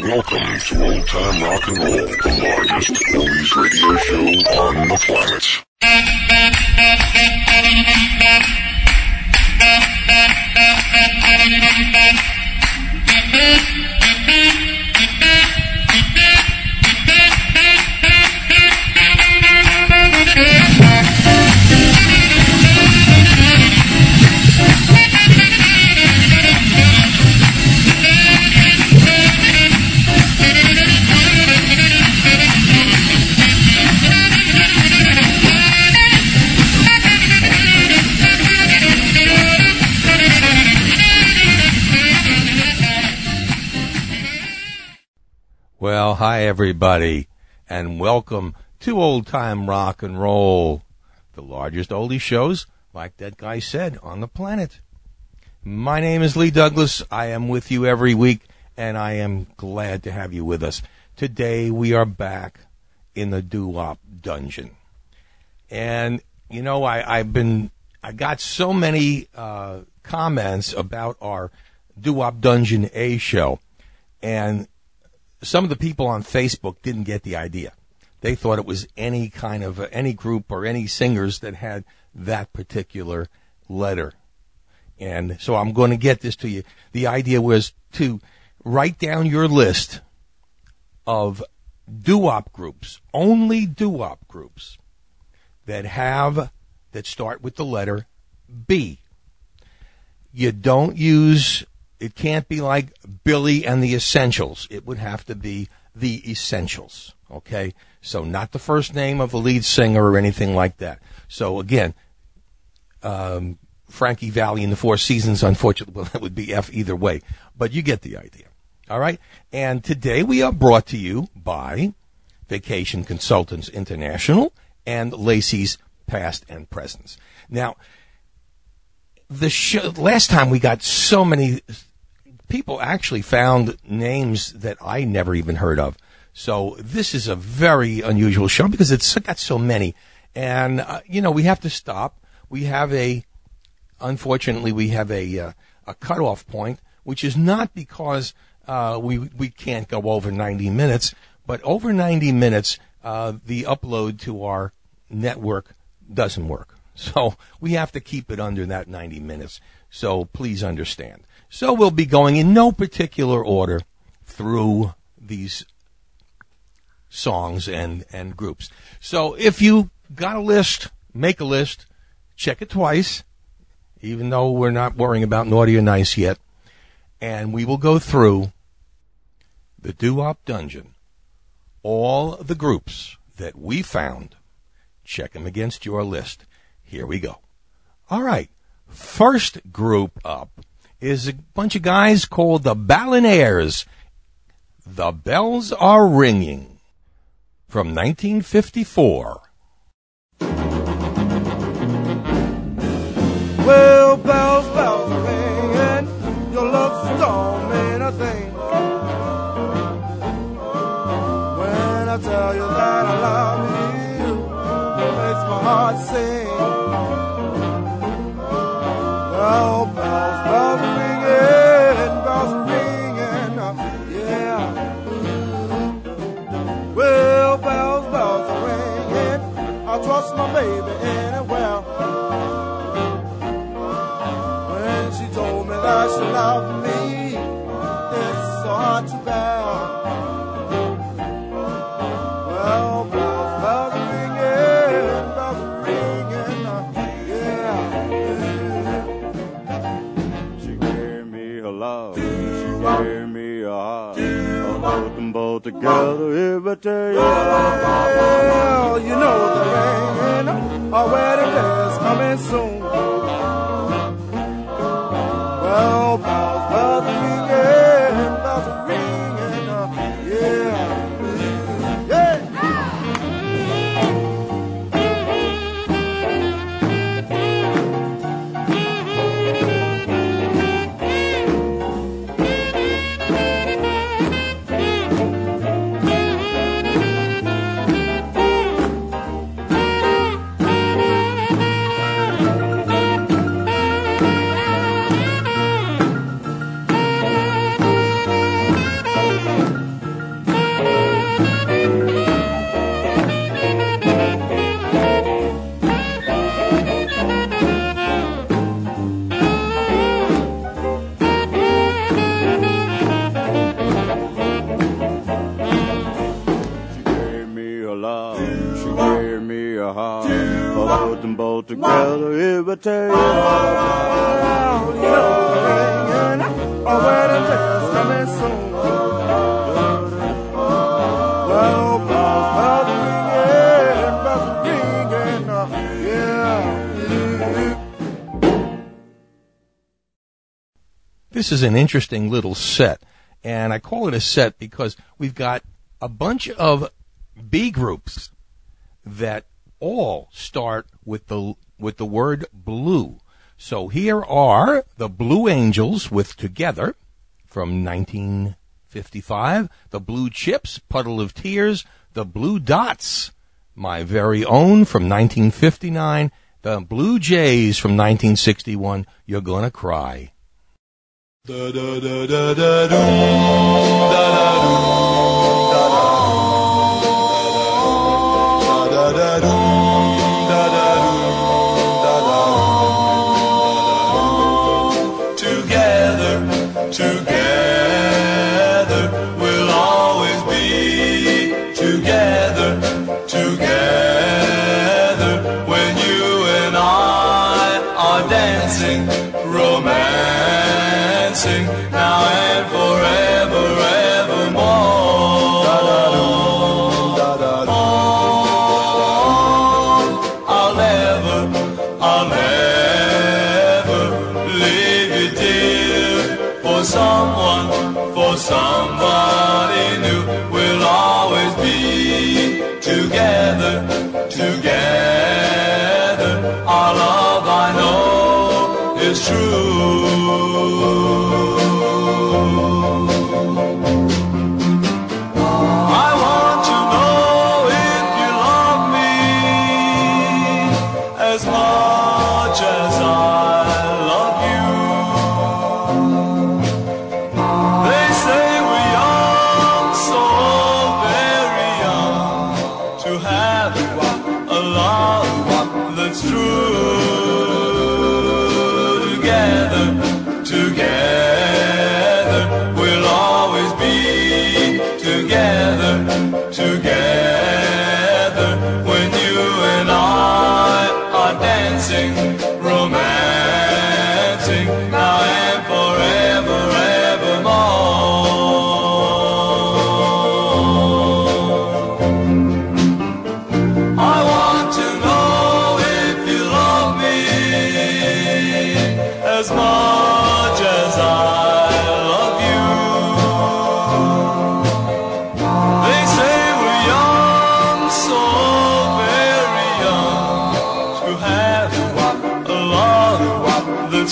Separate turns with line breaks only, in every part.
Welcome to Old Time Rock and Roll, the largest oldies radio show on the planet.
Well, hi everybody, and welcome to Old Time Rock and Roll, the largest oldie shows, like that guy said, on the planet. My name is Lee Douglas. I am with you every week, and I am glad to have you with us. Today we are back in the doo-wop dungeon, and you know I, I've been I got so many uh, comments about our doo-wop dungeon A show, and some of the people on Facebook didn't get the idea. They thought it was any kind of any group or any singers that had that particular letter. And so I'm going to get this to you. The idea was to write down your list of doo-wop groups, only doo-wop groups that have that start with the letter B. You don't use it can't be like Billy and the Essentials. It would have to be the Essentials. Okay? So not the first name of the lead singer or anything like that. So again, um, Frankie Valli in the Four Seasons, unfortunately, well, that would be F either way. But you get the idea. All right? And today we are brought to you by Vacation Consultants International and Lacey's Past and Presents. Now, the show, last time we got so many people actually found names that I never even heard of. So this is a very unusual show because it's got so many. And, uh, you know, we have to stop. We have a, unfortunately, we have a, uh, a cutoff point, which is not because, uh, we, we can't go over 90 minutes, but over 90 minutes, uh, the upload to our network doesn't work. So we have to keep it under that 90 minutes. So please understand. So we'll be going in no particular order through these songs and, and groups. So if you got a list, make a list, check it twice, even though we're not worrying about naughty or nice yet. And we will go through the doo-wop dungeon, all the groups that we found. Check them against your list. Here we go. All right. First group up is a bunch of guys called the Ballinaires. The Bells Are Ringing from 1954.
Well, bells,
together every day.
Well, you know the rain, our wedding is coming soon.
them both together, it would take.
Oh,
This is an interesting little set, and I call it a set because we've got a bunch of B groups that all start with the with the word blue. So here are the Blue Angels with Together from 1955, the Blue Chips, Puddle of Tears, the Blue Dots, my very own from 1959, the Blue Jays from 1961, You're Gonna Cry.
Da, da, da,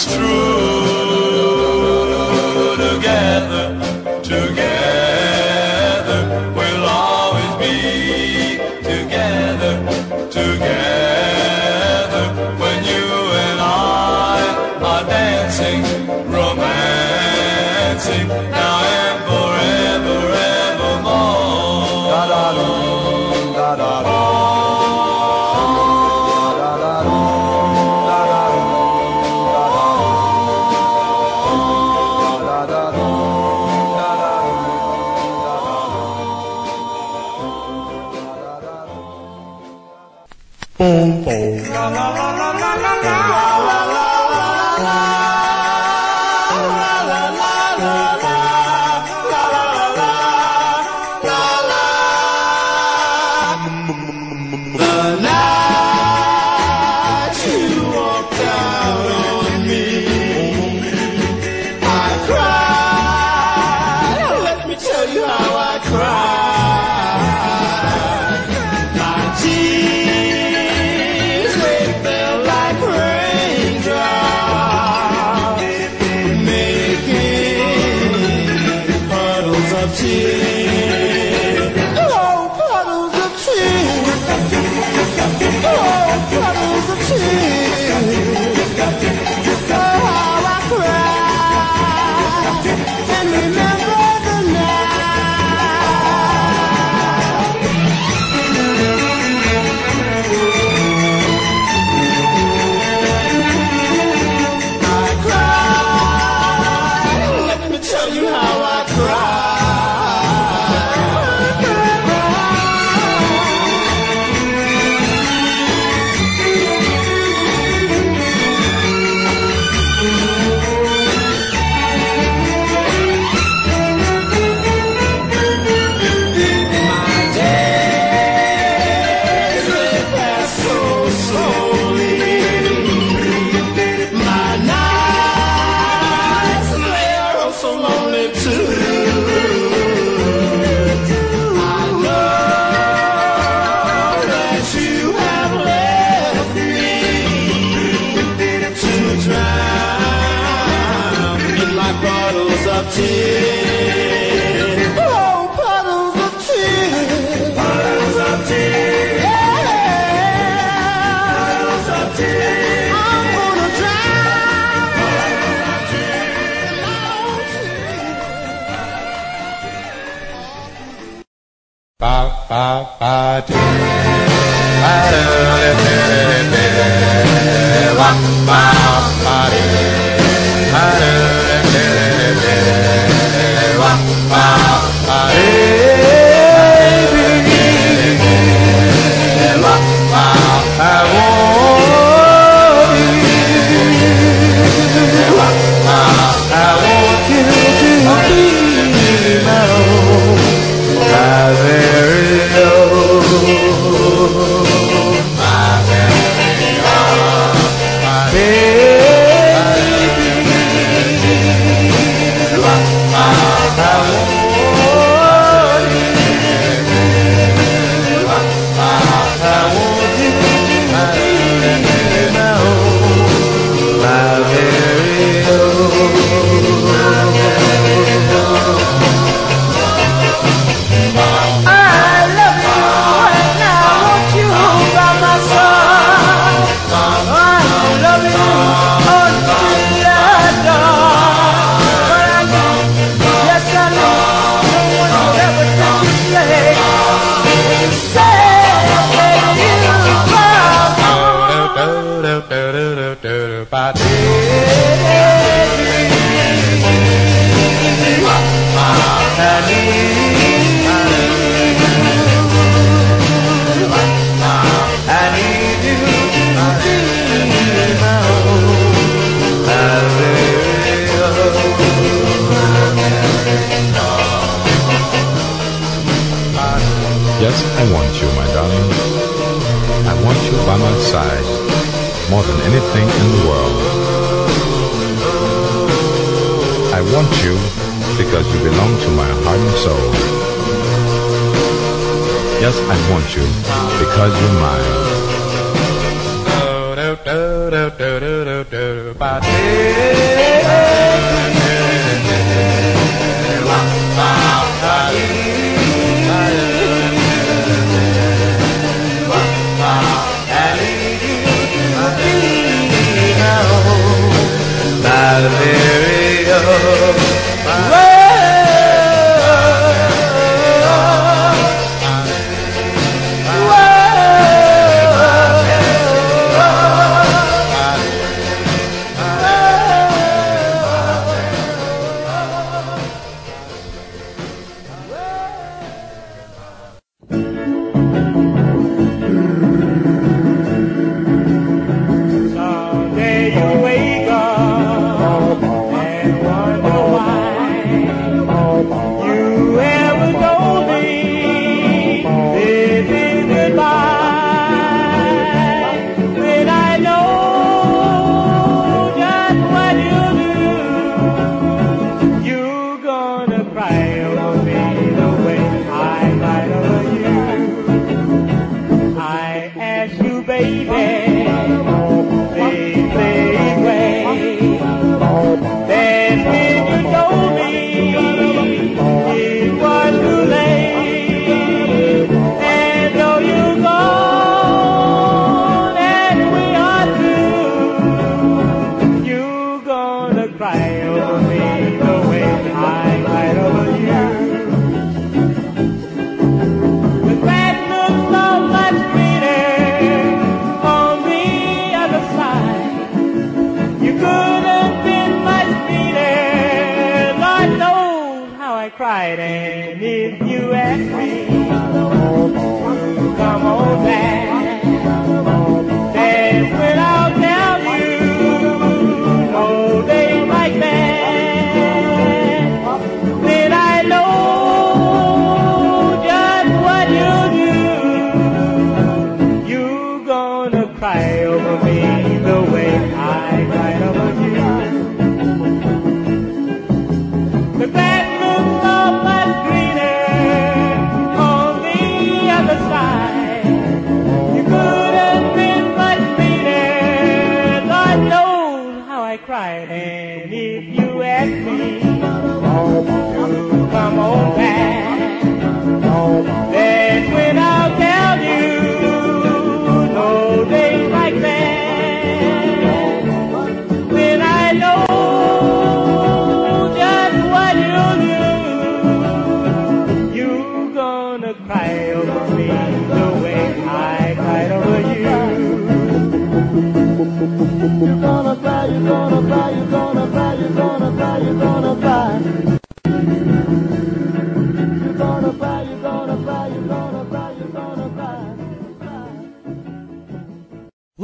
true.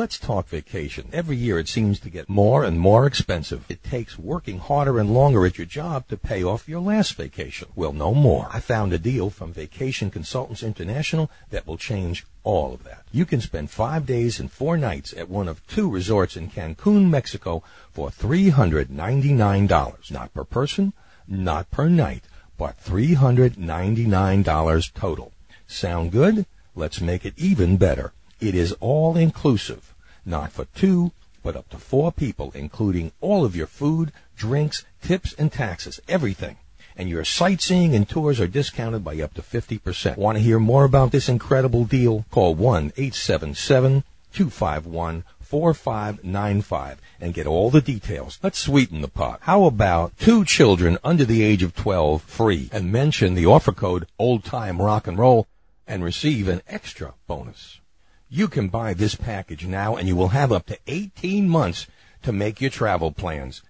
Let's talk vacation. Every year it seems to get more and more expensive. It takes working harder and longer at your job to pay off your last vacation. Well, no more. I found a deal from Vacation Consultants International that will change all of that. You can spend five days and four nights at one of two resorts in Cancun, Mexico for $399. Not per person, not per night, but $399 total. Sound good? Let's make it even better. It is all inclusive, not for two, but up to four people, including all of your food, drinks, tips, and taxes, everything. And your sightseeing and tours are discounted by up to 50%. Want to hear more about this incredible deal? Call 1-877-251-4595 and get all the details. Let's sweeten the pot. How about two children under the age of 12 free and mention the offer code old time rock and roll and receive an extra bonus. You can buy this package now and you will have up to 18 months to make your travel plans.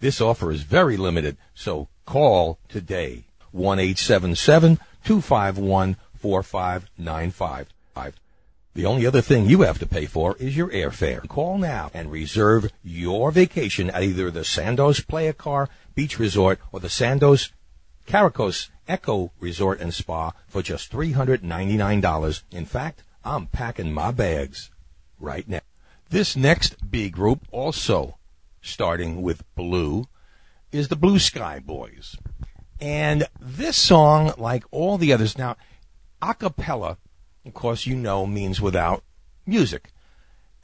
This offer is very limited, so call today. 1-877-251-4595. The only other thing you have to pay for is your airfare. Call now and reserve your vacation at either the Sandos Playacar Beach Resort or the Sandos Caracol Eco Resort and Spa for just $399. In fact, I'm packing my bags right now. This next B group, also starting with blue, is the Blue Sky Boys. And this song, like all the others, now, a cappella, of course, you know, means without music.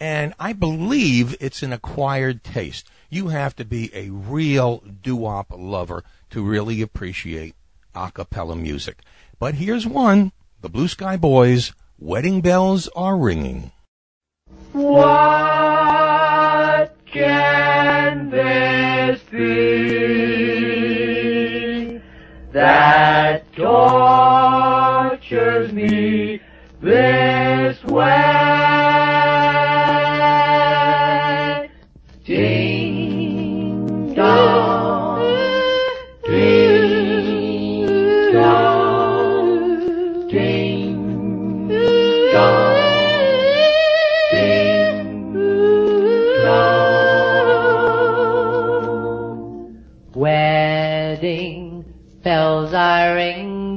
And I believe it's an acquired taste. You have to be a real doo-wop lover to really appreciate a cappella music. But here's one, the Blue Sky Boys, Wedding Bells Are Ringing.
What can this be that tortures me this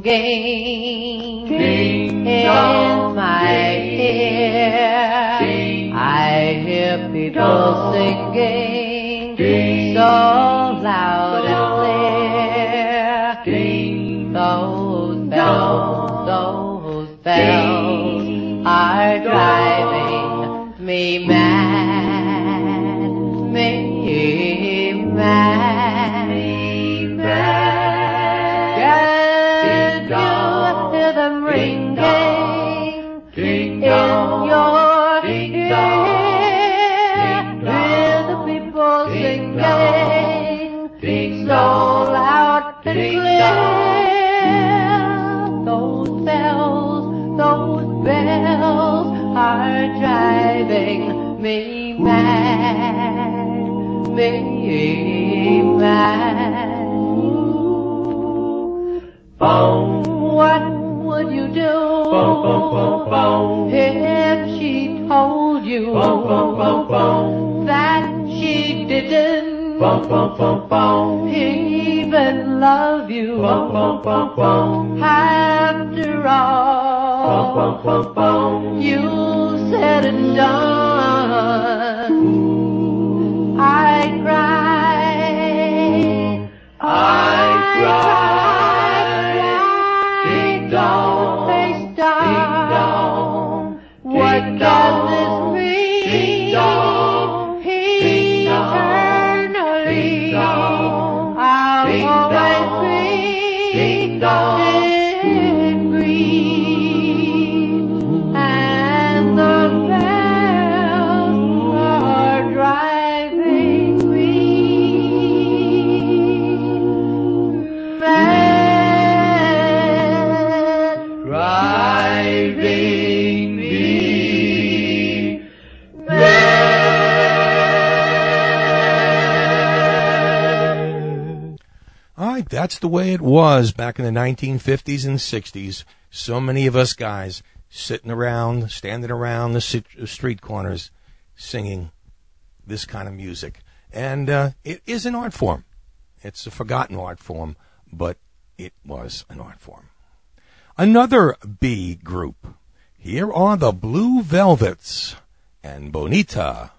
bells
Boom, boom, boom, boom.
even love you
Boom, boom, boom, boom.
after all?
boom, boom, boom.
You said and done.
Think that's the way it was back in the 1950s and 60s. So many of us guys sitting around, standing around the street corners, singing this kind of music. And uh, it is an art form. It's a forgotten art form, but it was an art form. Another B group. Here are the Blue Velvets and Bonita.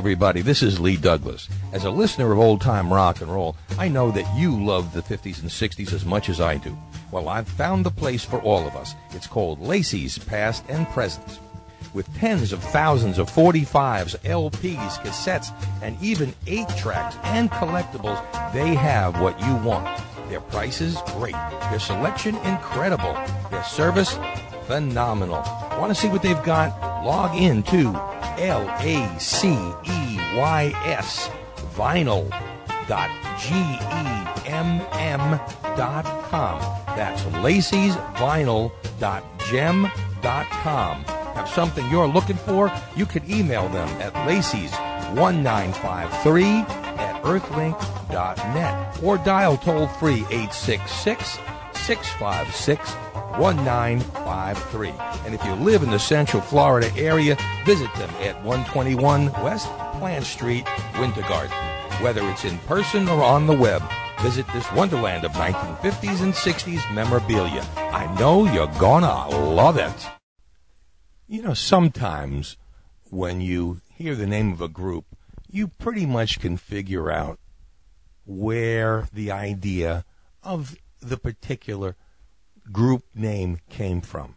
Everybody, this is Lee Douglas. As a listener of old time rock and roll, I know that you love the 50s and 60s as much as I do. Well, I've found the place for all of us. It's called Lacey's Past and Present. With tens of thousands of 45s, LPs, cassettes, and even 8 tracks and collectibles, they have what you want. Their prices, great. Their selection, incredible. Their service, phenomenal. Want to see what they've got? Log in to L A C E Y S vinyl dot G E M M dot com. That's Lacey's vinyl dot gem dot com. Have something you're looking for? You can email them at Lacey's 1953 at earthlink.net or dial toll free 866 656 1953. And if you live in the Central Florida area, visit them at 121 West Plant Street, Winter Garden. Whether it's in person or on the web, visit this wonderland of 1950s and 60s memorabilia. I know you're gonna love it. You know, sometimes when you hear the name of a group, you pretty much can figure out where the idea of the particular group name came from.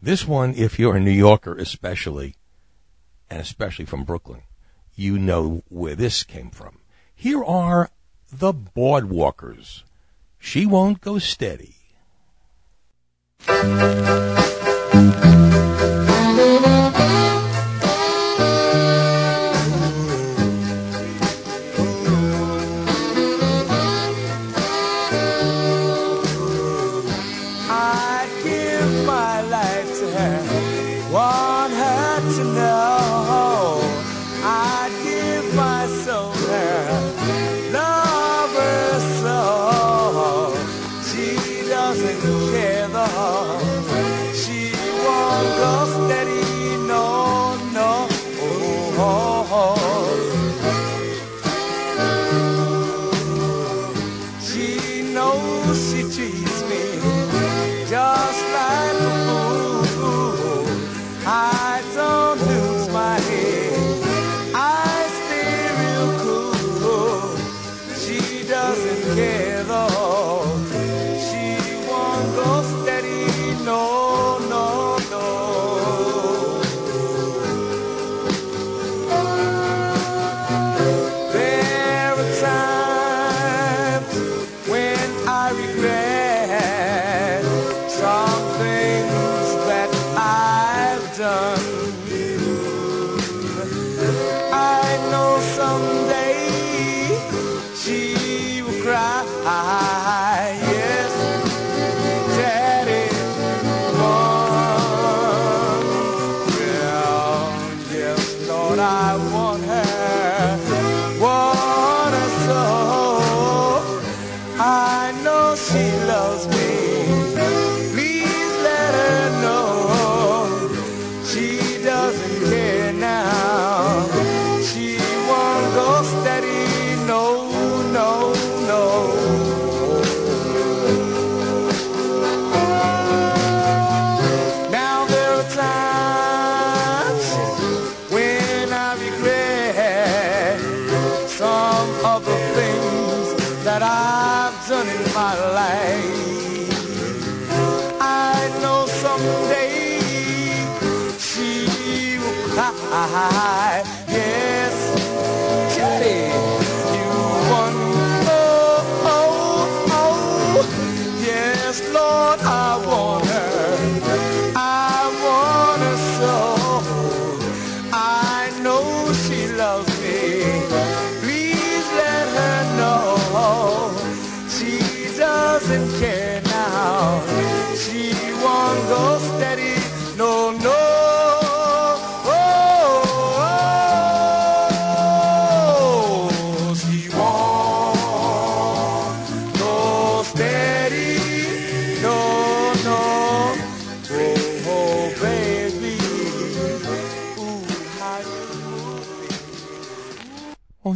This one, if you're a New Yorker especially, and especially from Brooklyn, you know where this came from. Here are the Boardwalkers. She won't go steady.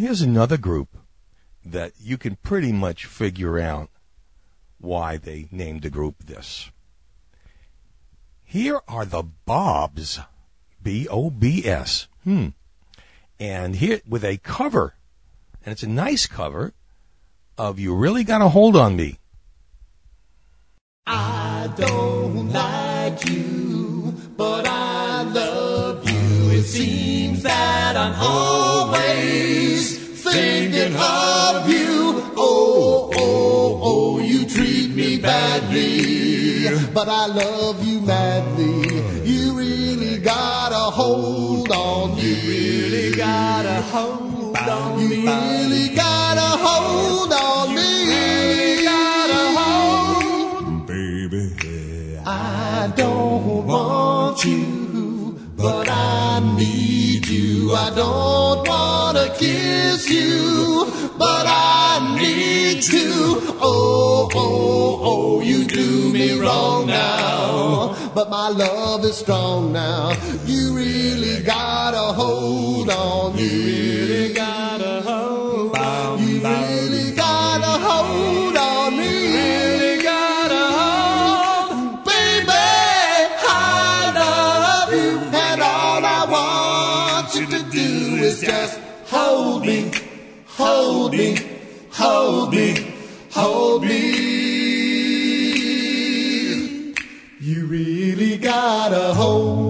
Here's another group that you can pretty much figure out why they named the group this. Here are the Bobs. B O B S. Hmm. And here with a cover, and it's a nice cover of You Really Got a Hold on Me.
I don't like you, seems that I'm always thinking of you. Oh, oh, oh, you treat me badly, but I love you madly. You really got a hold on me. You really got a hold on me. You really got a hold on me. You got a hold baby. I don't want you, but I need you. I don't wanna kiss you, but I need to. Oh, oh, oh, you do me wrong now, but my love is strong now. You really got a hold on me. You really got hold me, hold me, hold me. You really got a hold.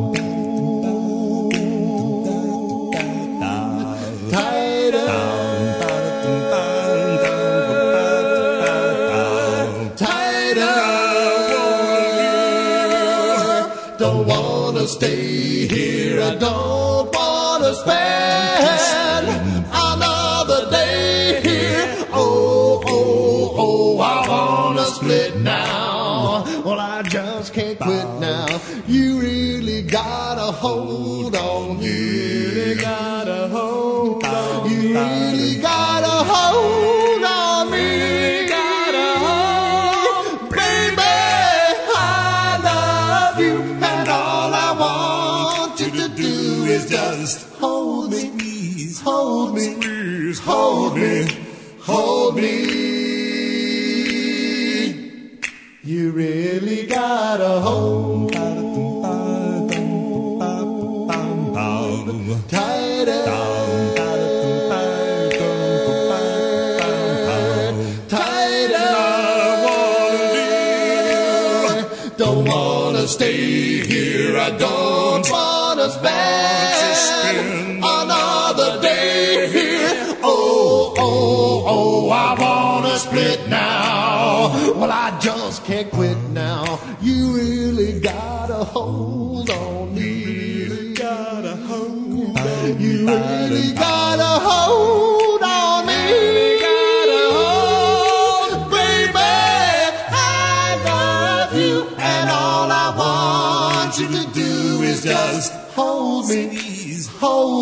Quit now. You really got a hold on me. You really got a hold on You really got a hold on me. Hold, baby. I love you, and all I want you to do is just hold me, hold me, hold me, hold me. You got a hold. Tighter. Tighter. Don't wanna stay here. I don't wanna spend another day here. Oh, oh, oh, I wanna split now. Well, I just can't quit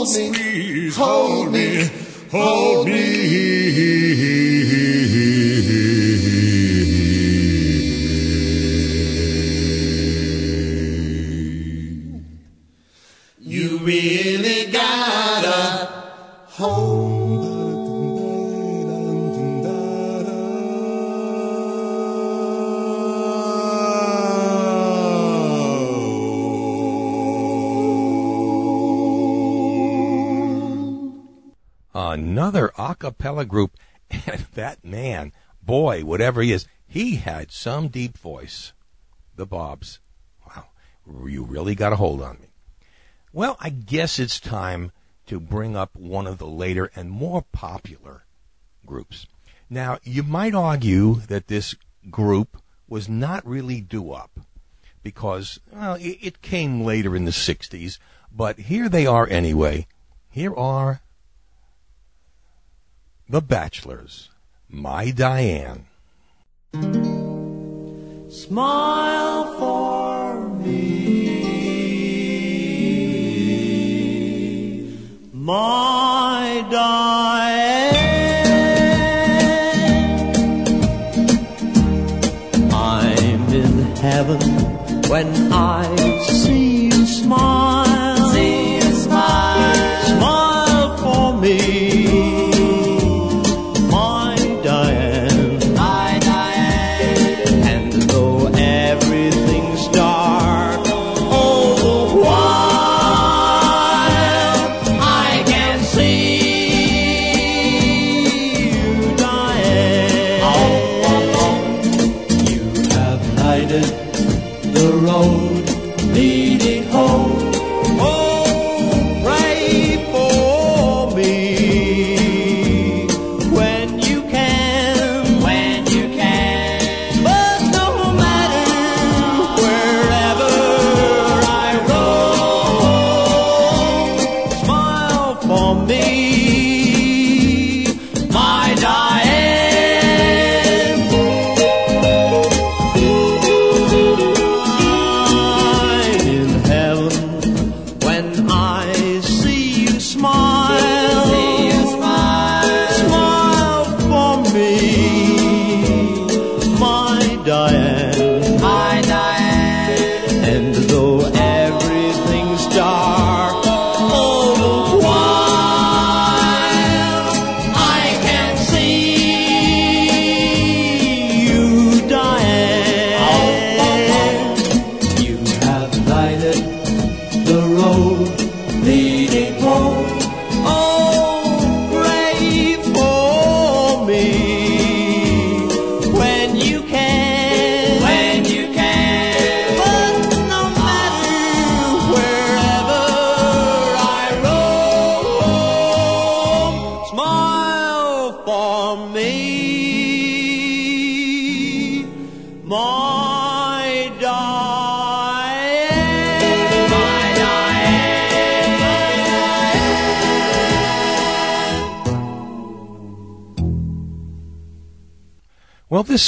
hold me, hold me, hold me.
A cappella group, and that man, boy, whatever he is, he had some deep voice. The Bobs. Wow. You really got a hold on me. Well, I guess it's time to bring up one of the later and more popular groups. Now, you might argue that this group was not really doo wop because well, it, it came later in the 60s, but here they are anyway. Here are the Bachelors, My Diane.
Smile for me, my Diane. I'm in heaven when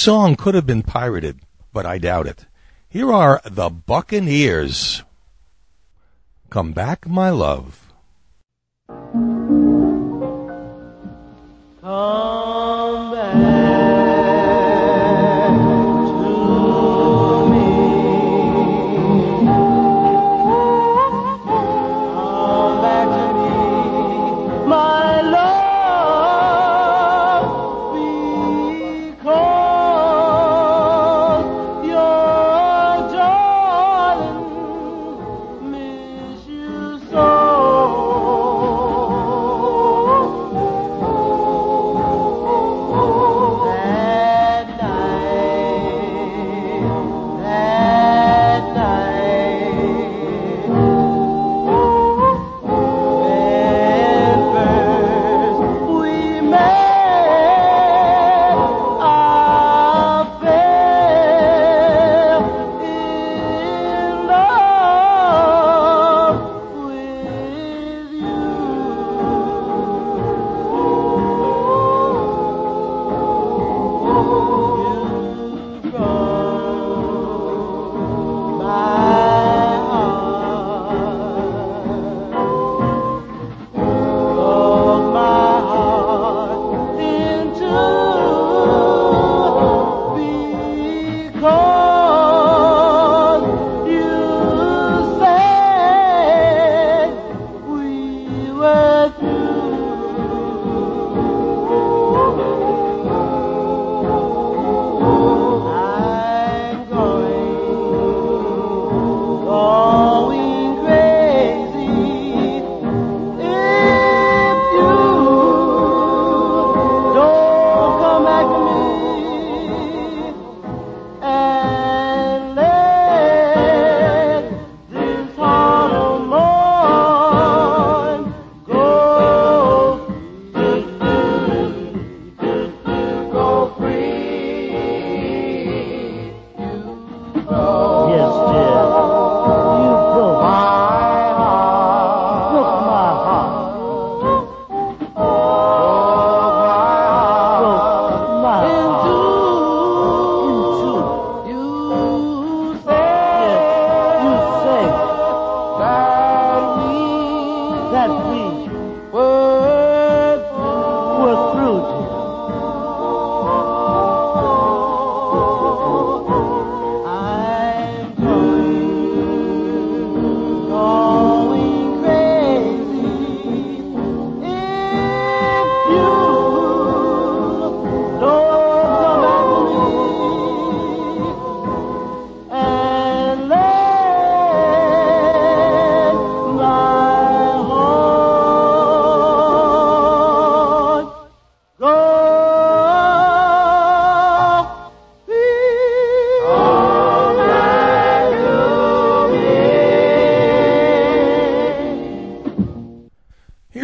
song could have been pirated, but I doubt it. Here are the Buccaneers. Come back, my love.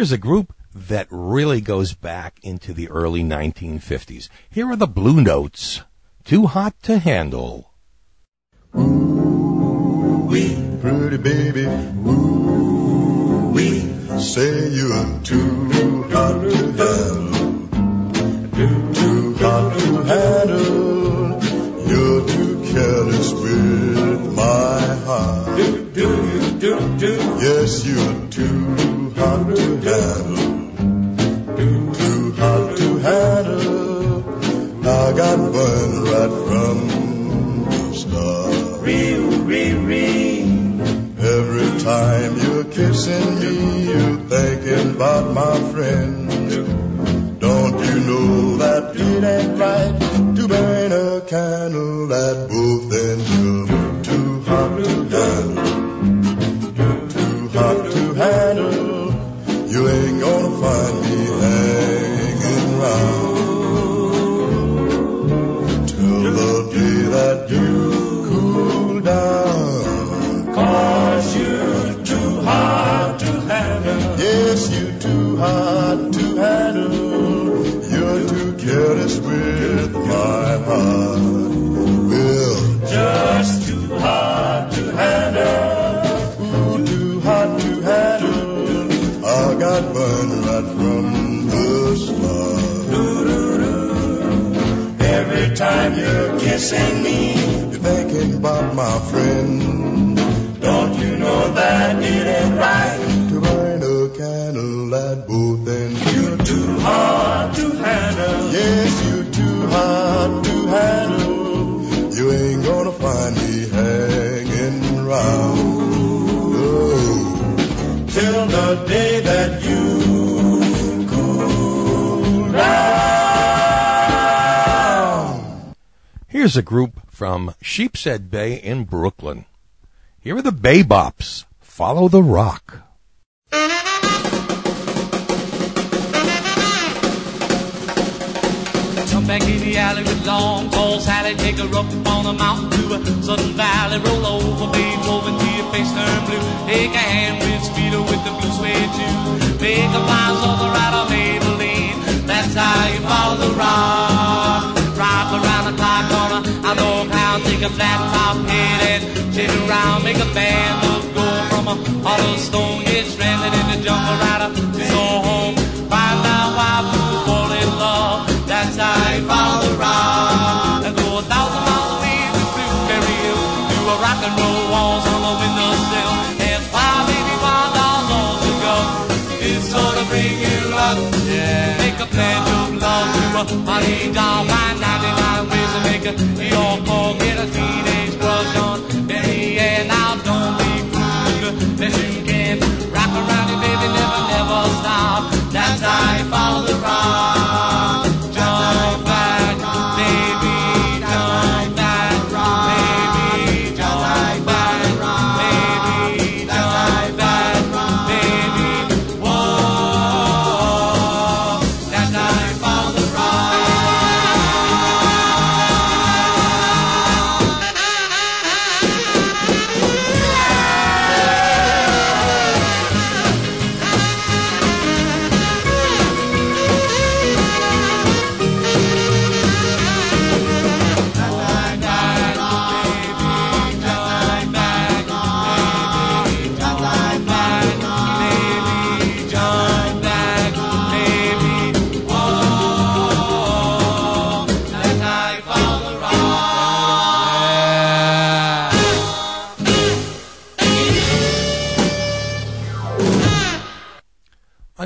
Here's a group that really goes back into the early 1950s. Here are the Blue Notes. Too hot to handle.
Pretty baby, ooh wee, say you're too hot to handle, too hot to handle. You're too careless with my heart. Yes, you're too to handle, too hot to handle. I got burned right from the start. Every time you're kissing me, you're thinking about my friend. Don't you know that it ain't right to burn a candle at both ends of too hot kissing me, you're thinking about my friend. Don't you know that it ain't right to burn a candle at both ends? You're too hard to handle. Yes, you're too hard to handle. You ain't gonna find me hanging around. No. Oh. Till the day
Here's a group from Sheepshead Bay in Brooklyn. Here are the Bay Bops. Follow the rock.
Come back in the alley with long, tall Sally. Take her up on a mountain to a sudden valley. Roll over, Beethoven, till your face turn blue. Take a hand with Speedo with the blue suede shoes. Make a fine soda out of Maybelline. That's how you follow the. Rock a flat top head and shake around. Make a band of gold from a hollow stone. Get stranded in the jungle up to your home. Find out why people fall in love. That's how you follow the rock. And go a thousand miles away to Blueberry Hill. Do a rock and roll walls on the windowsill. And why baby wild dolls on the go. It's gonna bring you luck. Yeah. Make a pledge of love to a honey doll. Find 99 ways to make a your call. Follow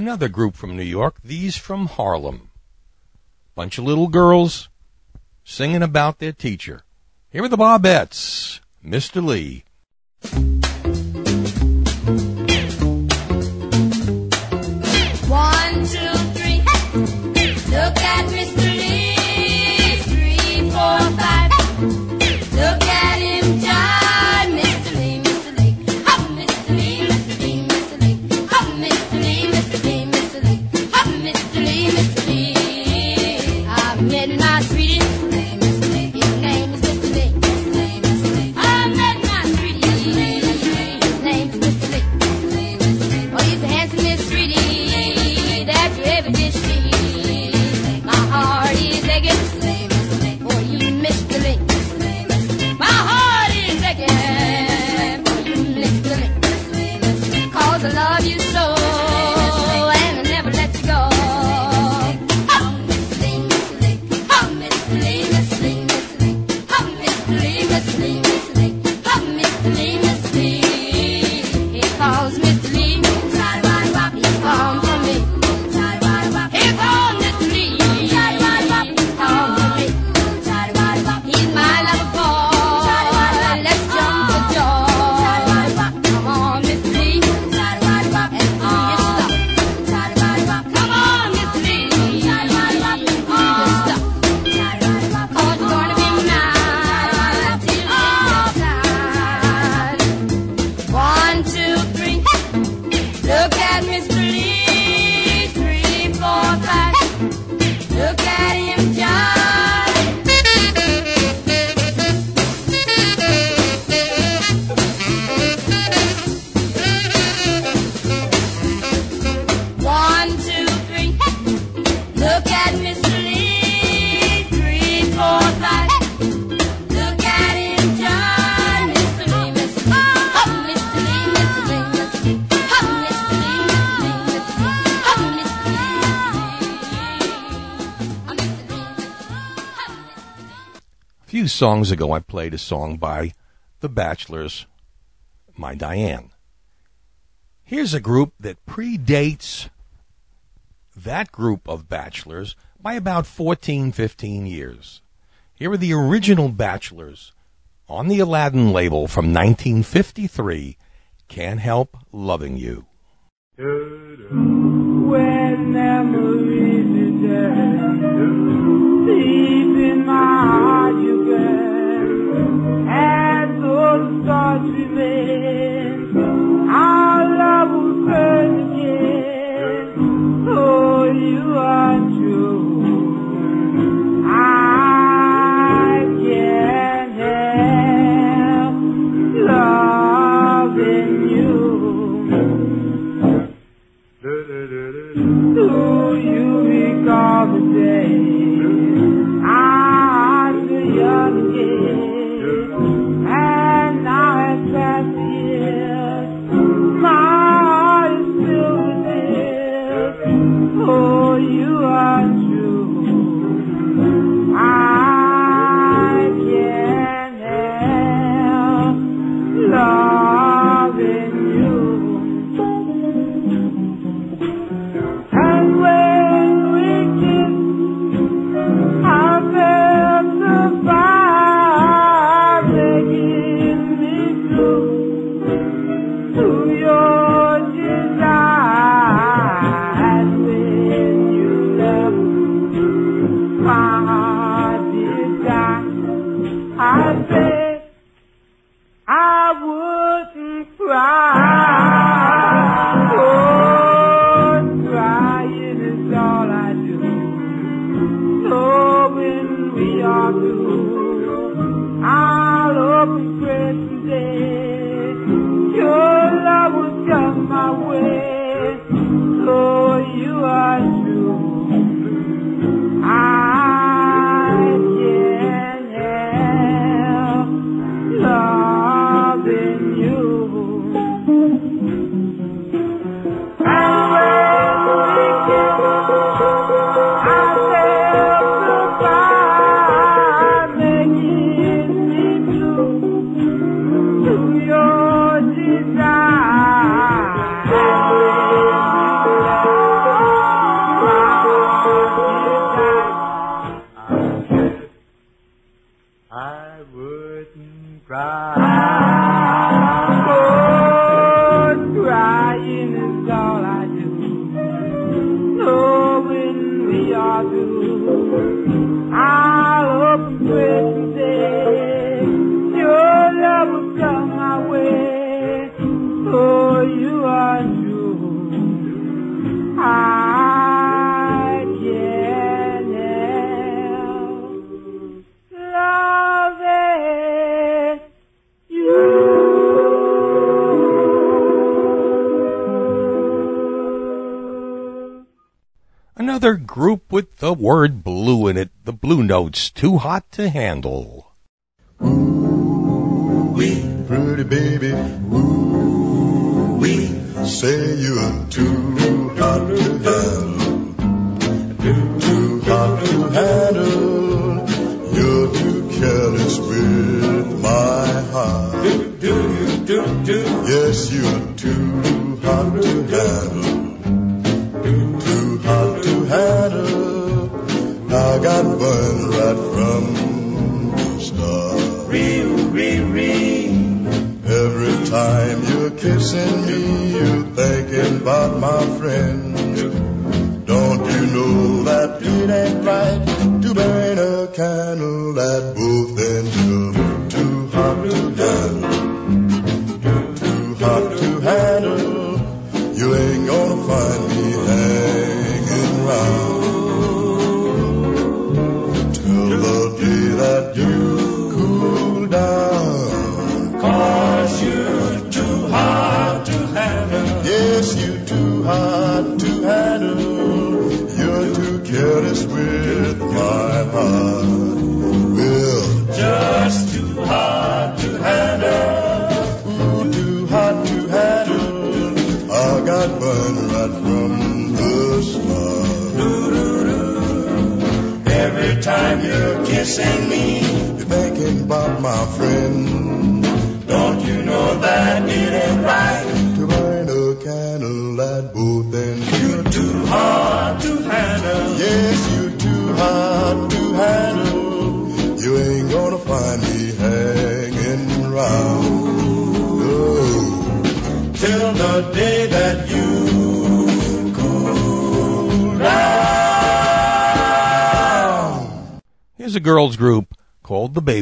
Another group from New York, these from Harlem. Bunch of little girls singing about their teacher. Here are the
Bobbettes, Mr. Lee.
songs ago, I played a song by The Bachelors, My Diane. Here's a group that predates that group of bachelors by about 14, 15 years. Here are the original bachelors on the Aladdin label from 1953 Can't Help Loving You.
When memories are dead, deep in my heart. Seul remain. oh you are true. I can't help loving you. Do you recall the day?
word blue in it, the blue note's too hot to handle.
and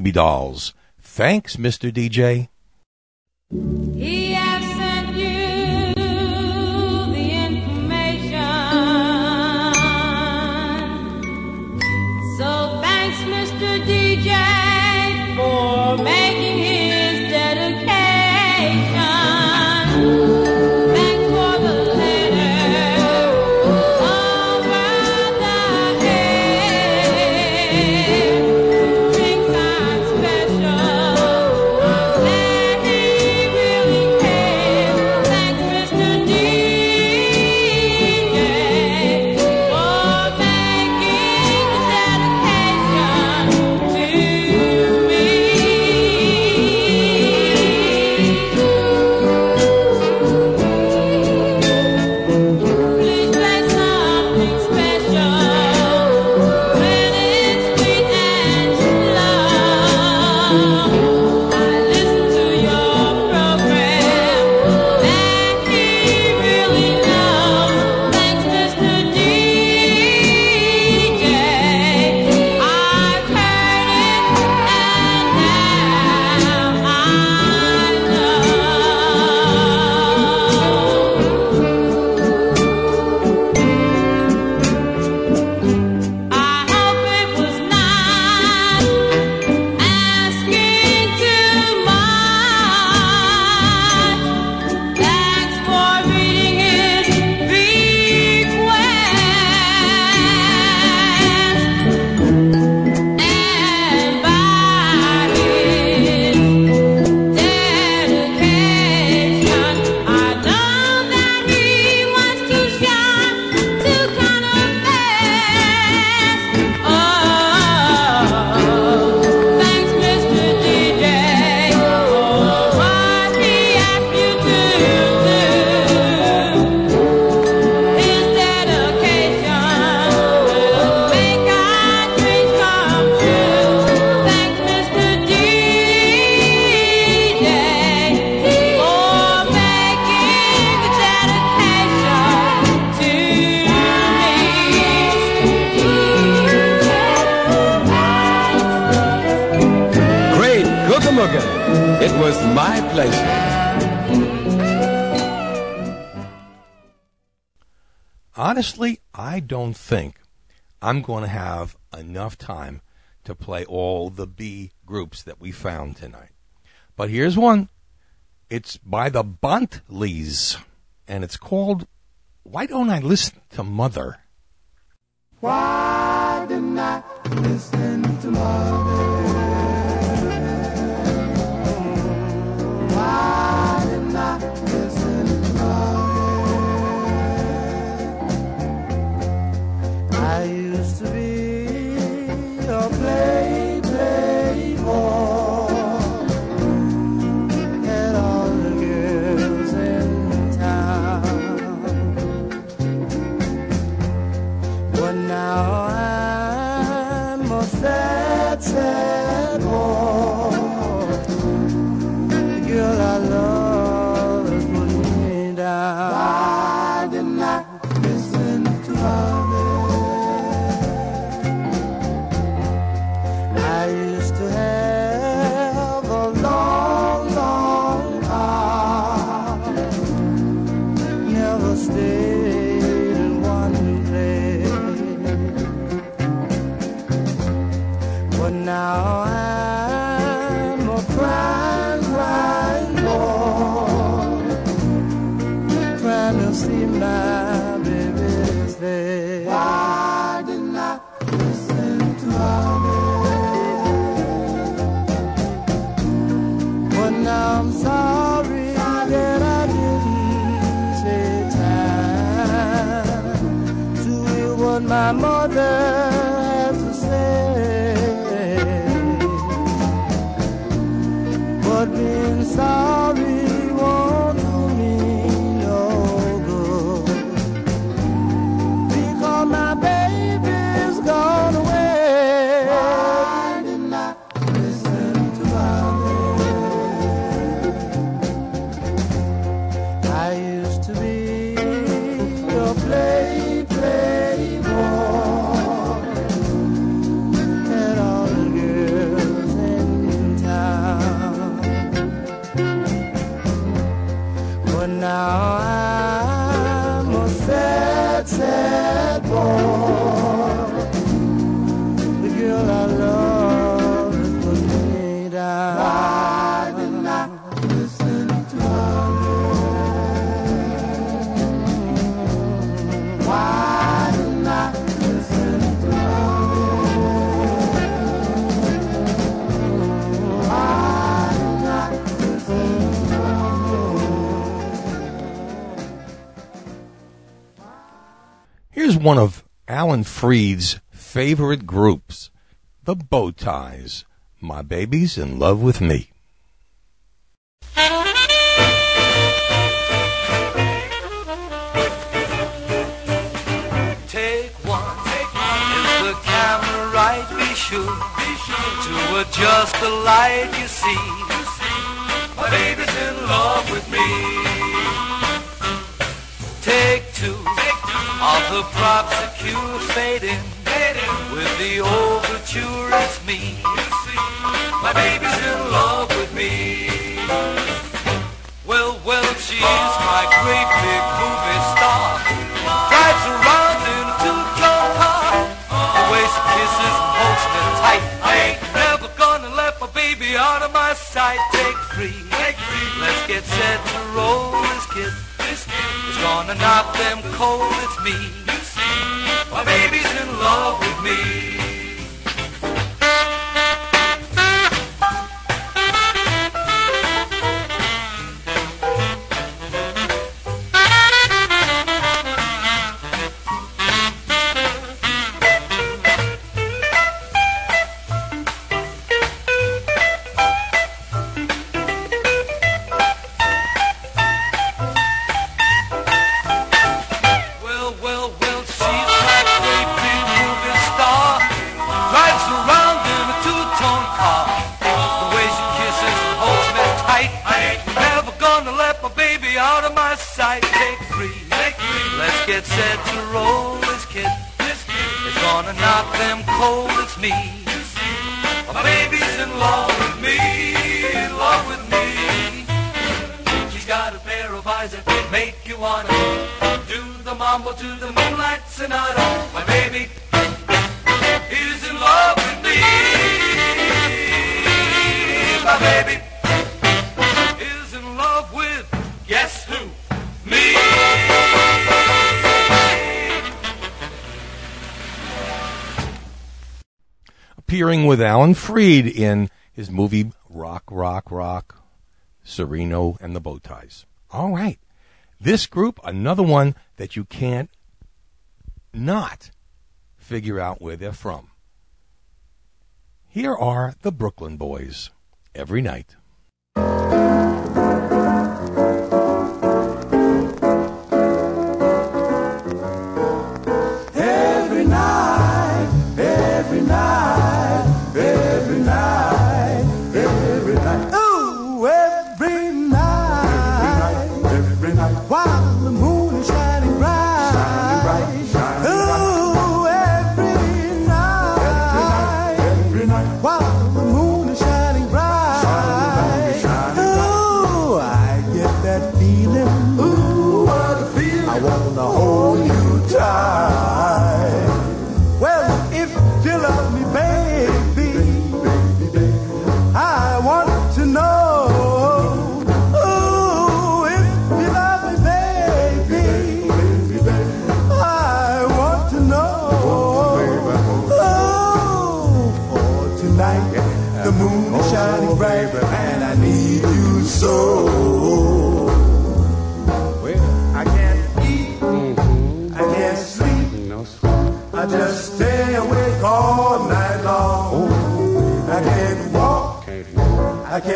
baby
dolls. Thanks, Mr. DJ.
I'm
going to have enough time to play all the B groups that we found tonight. But here's one. It's by the Bontleys, and it's called Why Don't I Listen to Mother?
Why didn't I listen to Mother? Ramsar. One of Alan Freed's favorite groups, the Bow Ties. My baby's in love with me.
Take one. Is the camera right? Be sure, to adjust the light. You see, my baby's in love with me. Of the props, prosecutor fading with the overture. It's me. My baby's in love with me. Well, well, she's my great big movie star. Drives around in a two-tone car. The way she kisses and holds me tight. I ain't never gonna let my baby out of my sight. Take three. Let's get set to roll this kid. It's gonna knock them cold. It's me. My baby's in love with me. With
Alan Freed in his movie Rock, Rock, Rock, Cirino and the Bow Ties. All right. This group, another one that you can't not figure out where they're from. Here are the Brooklyn Boys. Every night.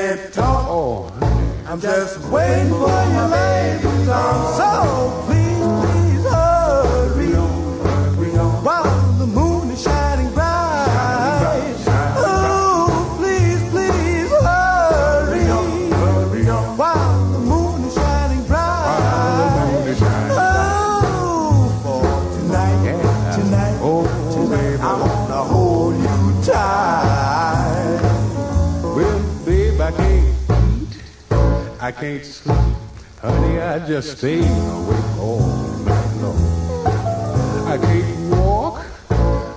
Can't walk, I
I can't talk. Oh. I'm just waiting for your baby song. So
can't sleep. Honey, I just stay awake all night long. I can't walk.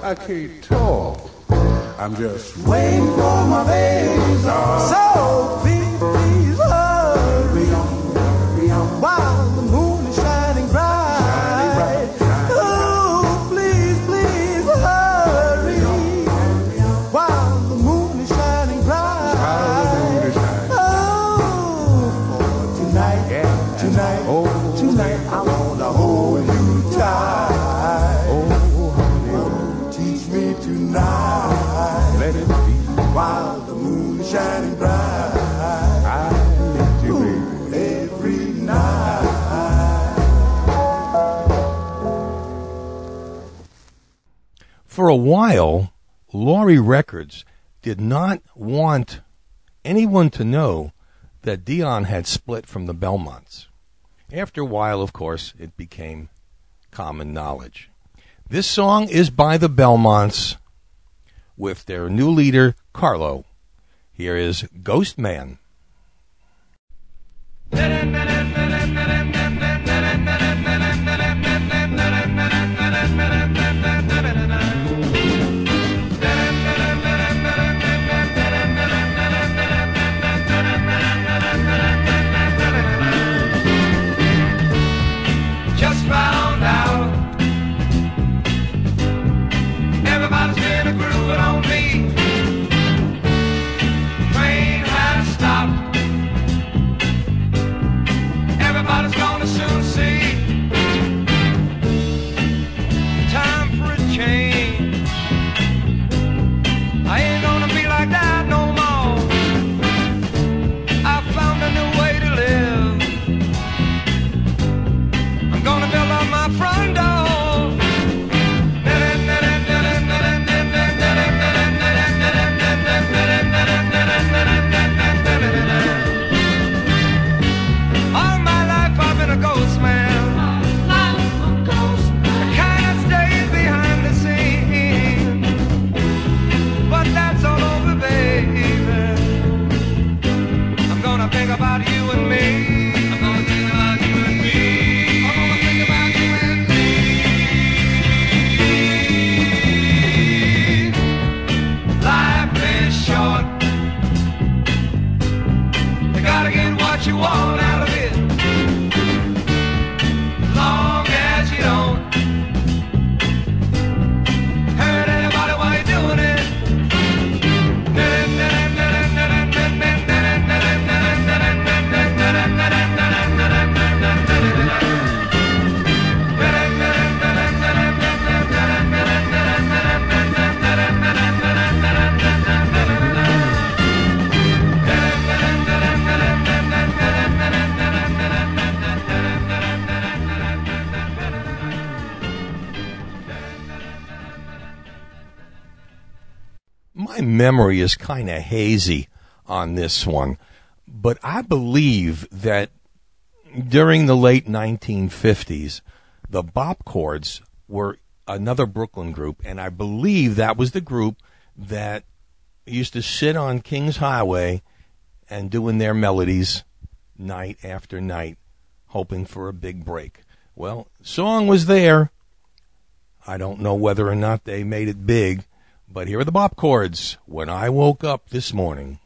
I can't talk. I'm just
waiting for my baby. So please, please
a while, Laurie Records did not want anyone to know that Dion had split from the Belmonts. After a while, of course, it became common knowledge. This song is by the Belmonts with their new leader, Carlo. Here is Ghost Man. Memory is kind of hazy on this one, but I believe that during the late 1950s, the Bop Chords were another Brooklyn group, and I believe that was the group that used to sit on Kings Highway and doing their melodies night after night, hoping for a big break. Well, song was there. I don't know whether or not they made it big, but here are the Bop Chords. When I woke up this morning.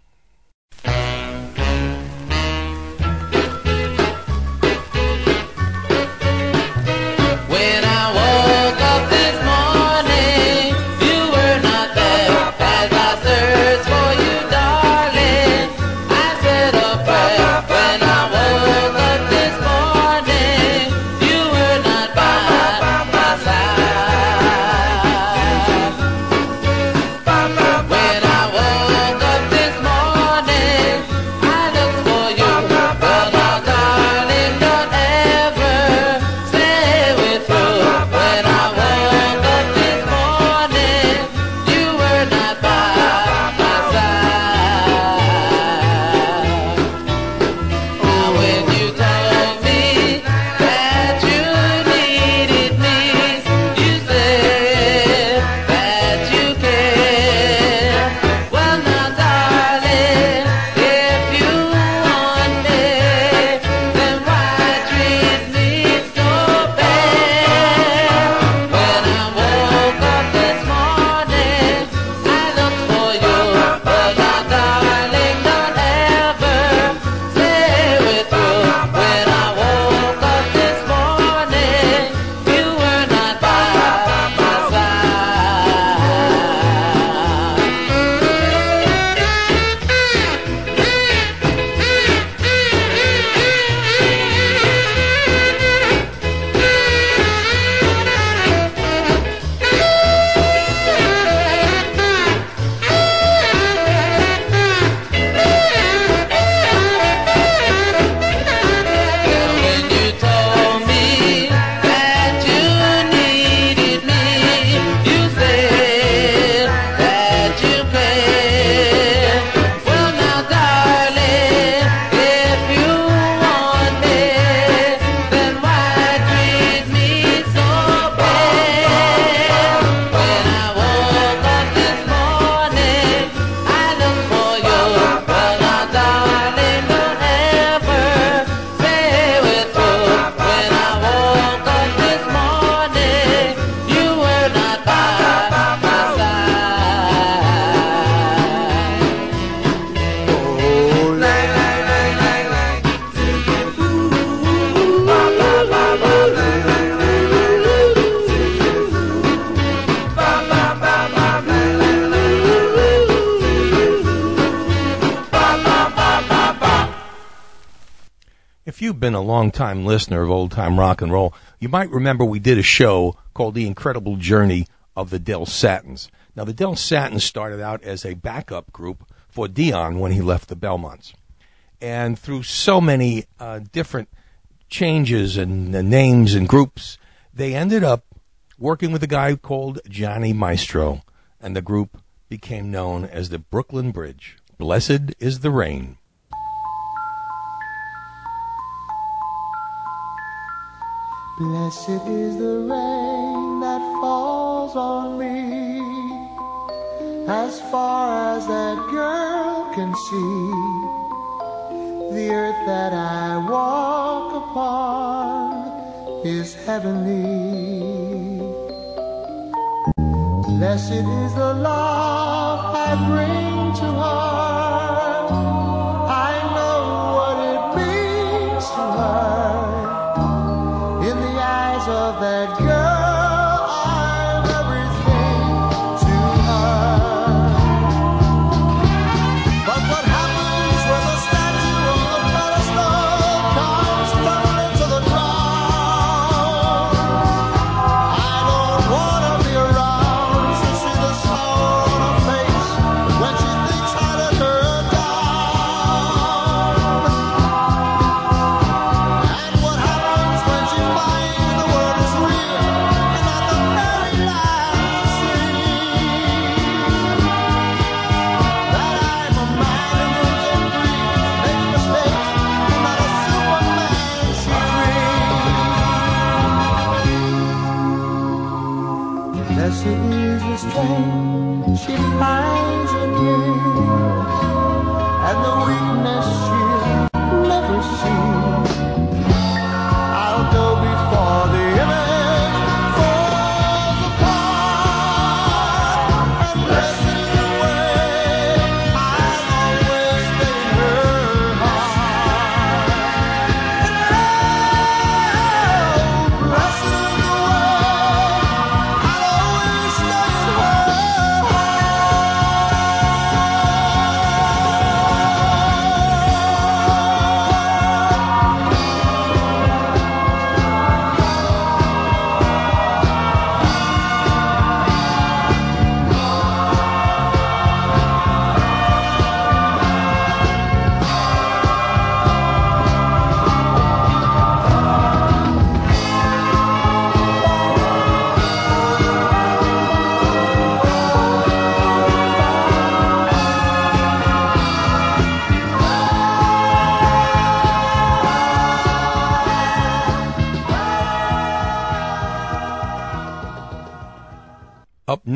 listener of old time rock and roll, you might remember we did a show called The Incredible Journey of the Del Satins. Now, the Del Satins started out as a backup group for Dion when he left the Belmonts. And through so many uh, different changes and uh, names and groups, they ended up working with a guy called Johnny Maestro, and the group became known as the Brooklyn Bridge. Blessed is the rain.
Blessed is the rain that falls on me as far as that girl can see. The earth that I walk upon is heavenly. Blessed is the love I bring to her.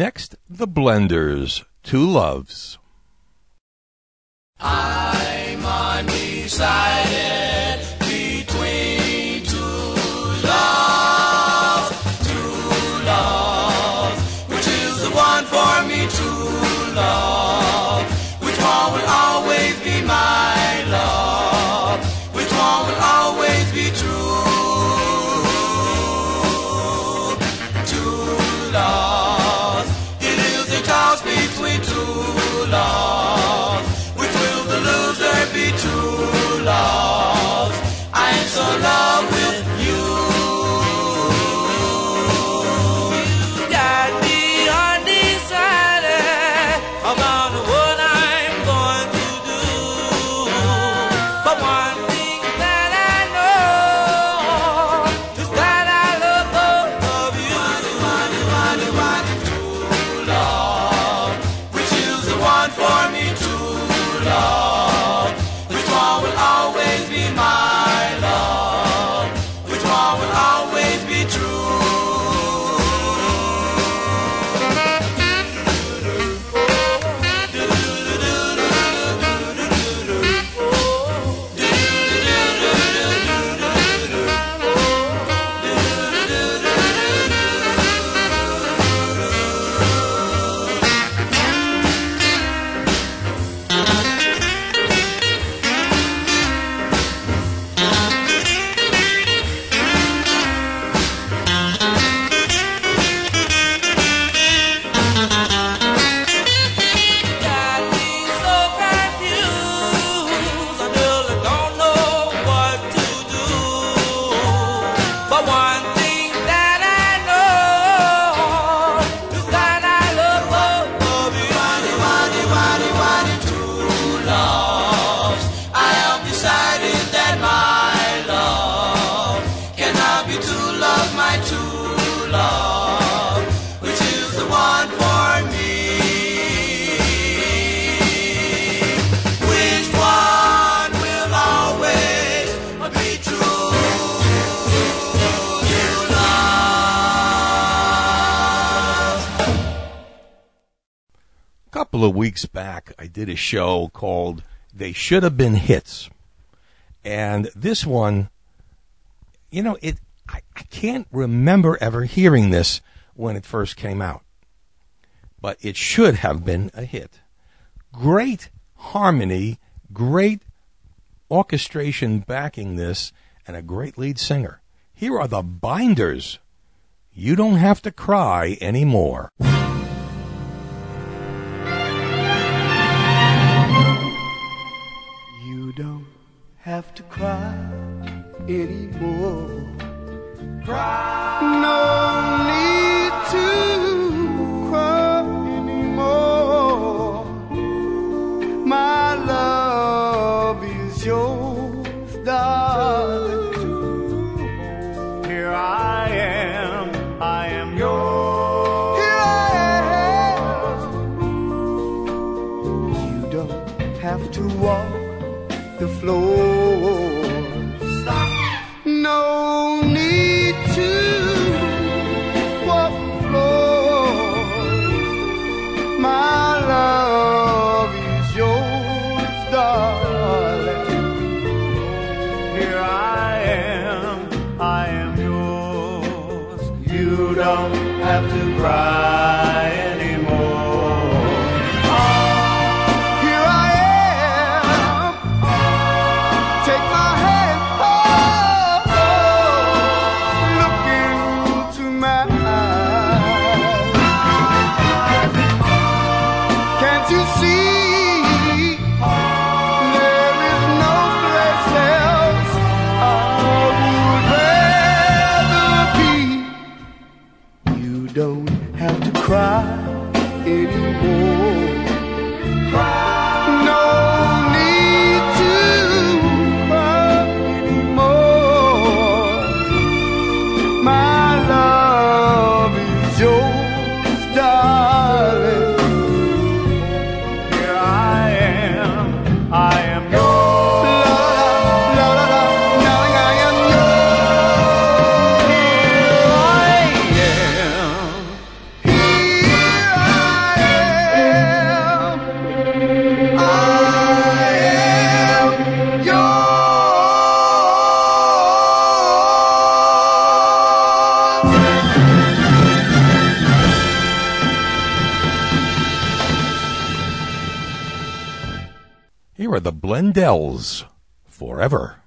Next, the Blenders, Two Loves. Did a show called They Should Have Been Hits. And this one, you know, it I, I can't remember ever hearing this when it first came out. But it should have been a hit. Great harmony, great orchestration backing this, and a great lead singer. Here are the Binders. You don't have to cry anymore.
Have to cry anymore. Cry. No need to cry anymore. My love is yours, darling. Here I am, I am yours. Here I am. You don't have to walk the floor.
Forever.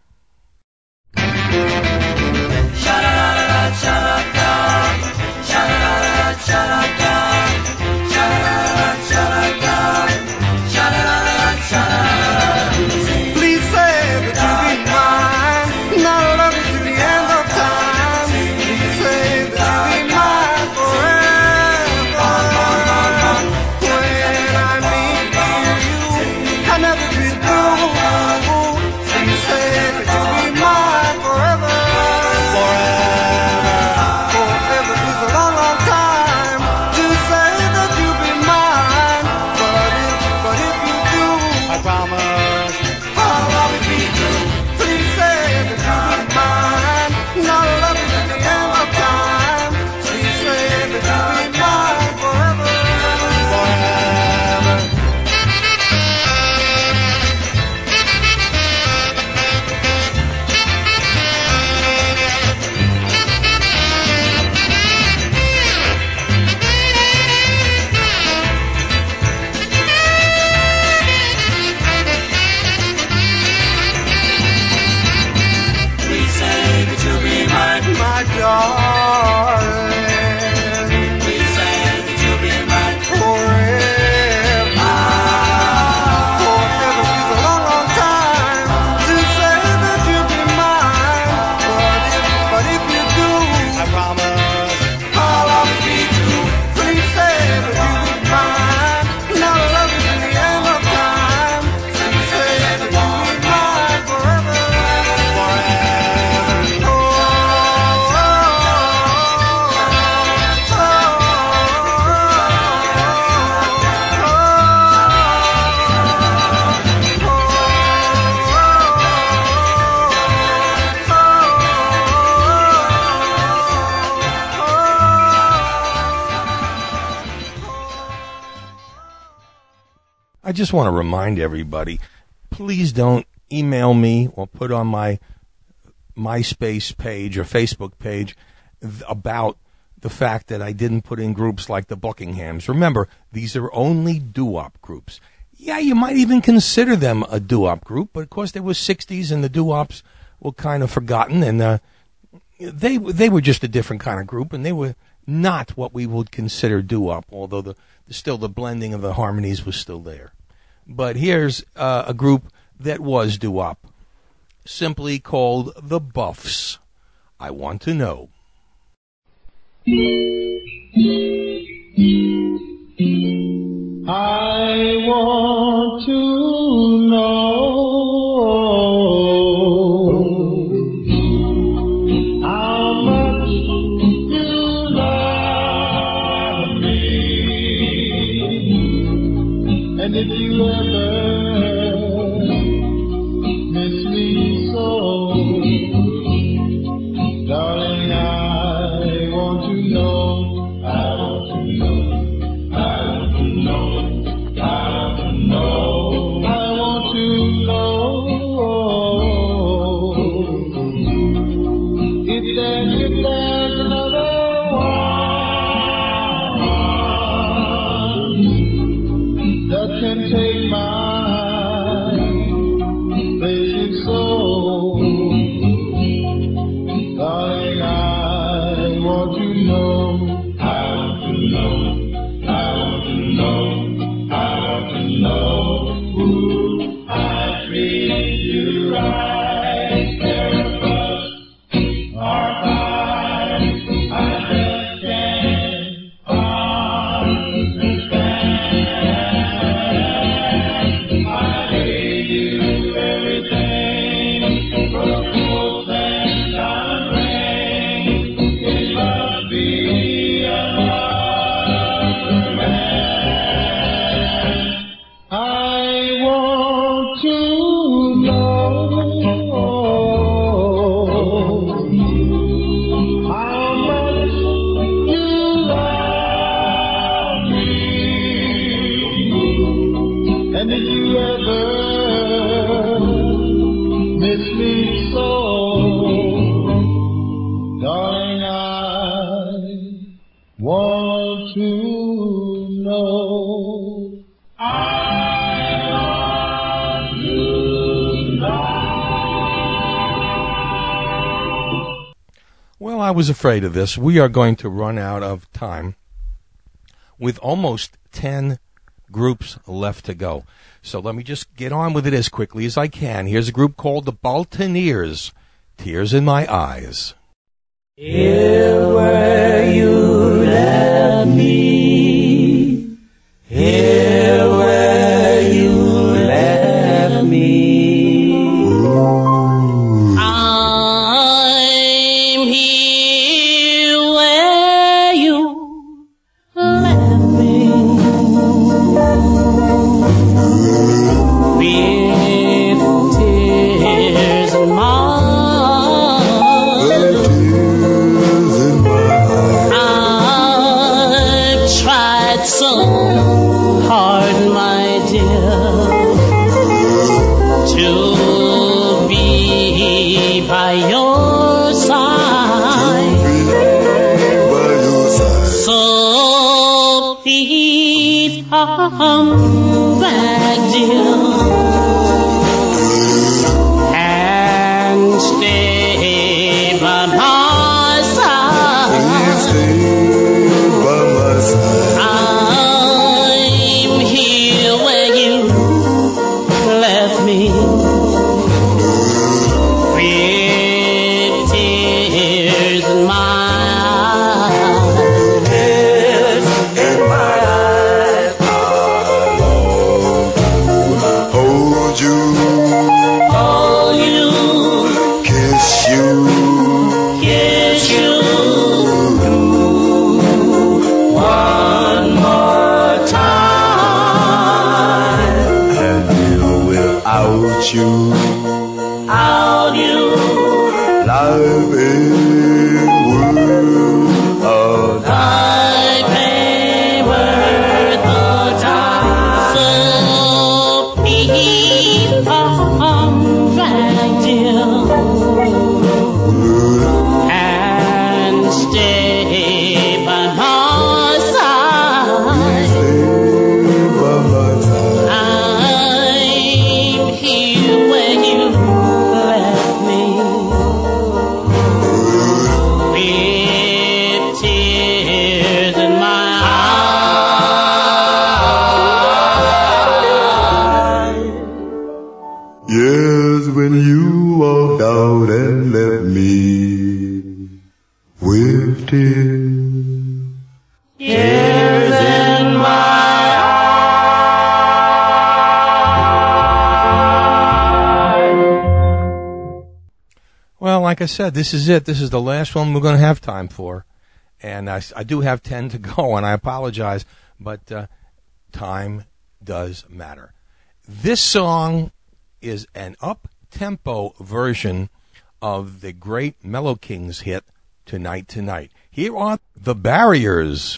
Just want to remind everybody, please don't email me or put on my MySpace page or Facebook page about the fact that I didn't put in groups like the Buckinghams. Remember, these are only doo-wop groups. Yeah, you might even consider them a doo-wop group, but of course they were 60s and the doo-wops were kind of forgotten and uh, they they were just a different kind of group and they were not what we would consider doo-wop, although the, still the blending of the harmonies was still there. But here's uh, a group that was doo-wop, simply called the Buffs. I want to know.
I want to know
was afraid of this. We are going to run out of time with almost 10 groups left to go. So let me just get on with it as quickly as I can. Here's a group called the Baltineers. Tears in My Eyes.
Here where you left me. Here
I said, this is it. This is the last one we're going to have time for. And I, I do have 10 to go, and I apologize, but uh, time does matter. This song is an up tempo version of the great Mellow Kings hit Tonight Tonight. Here are the Barriers.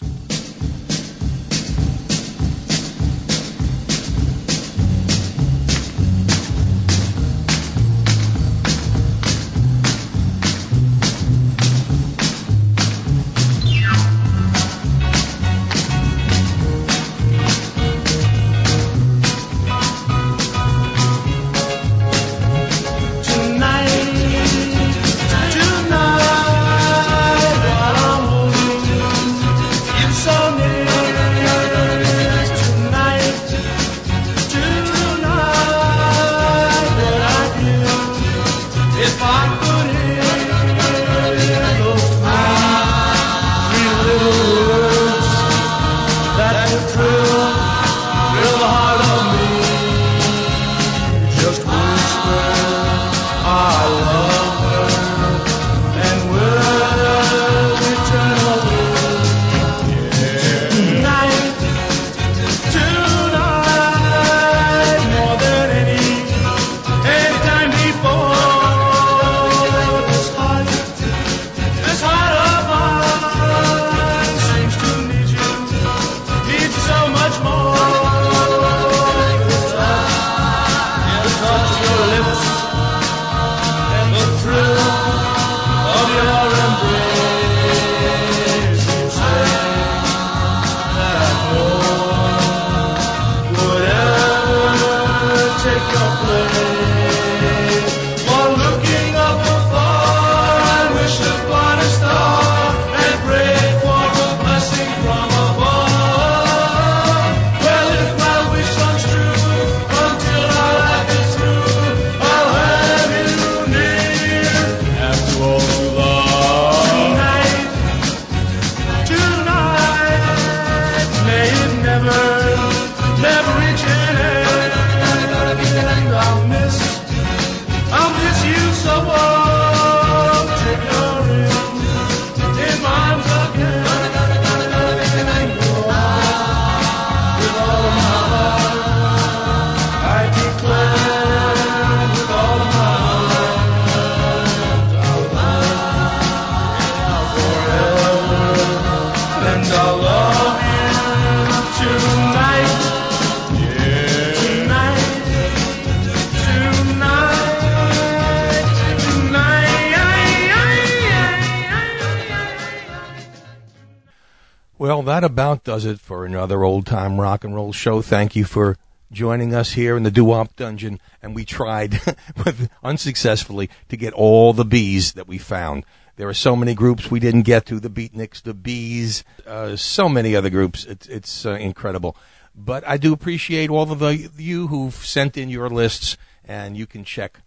Show. Thank you for joining us here in the doo-wop dungeon, and we tried, with, unsuccessfully, to get all the bees that we found. There are so many groups we didn't get to, the Beatniks, the Bees, uh, so many other groups. It's, it's uh, incredible. But I do appreciate all of the you who've sent in your lists, and you can check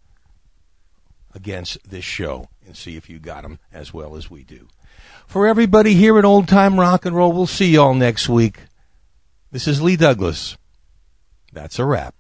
against this show and see if you got them as well as we do. For everybody here at Old Time Rock and Roll, we'll see y'all next week. This is Lee Douglas. That's a wrap.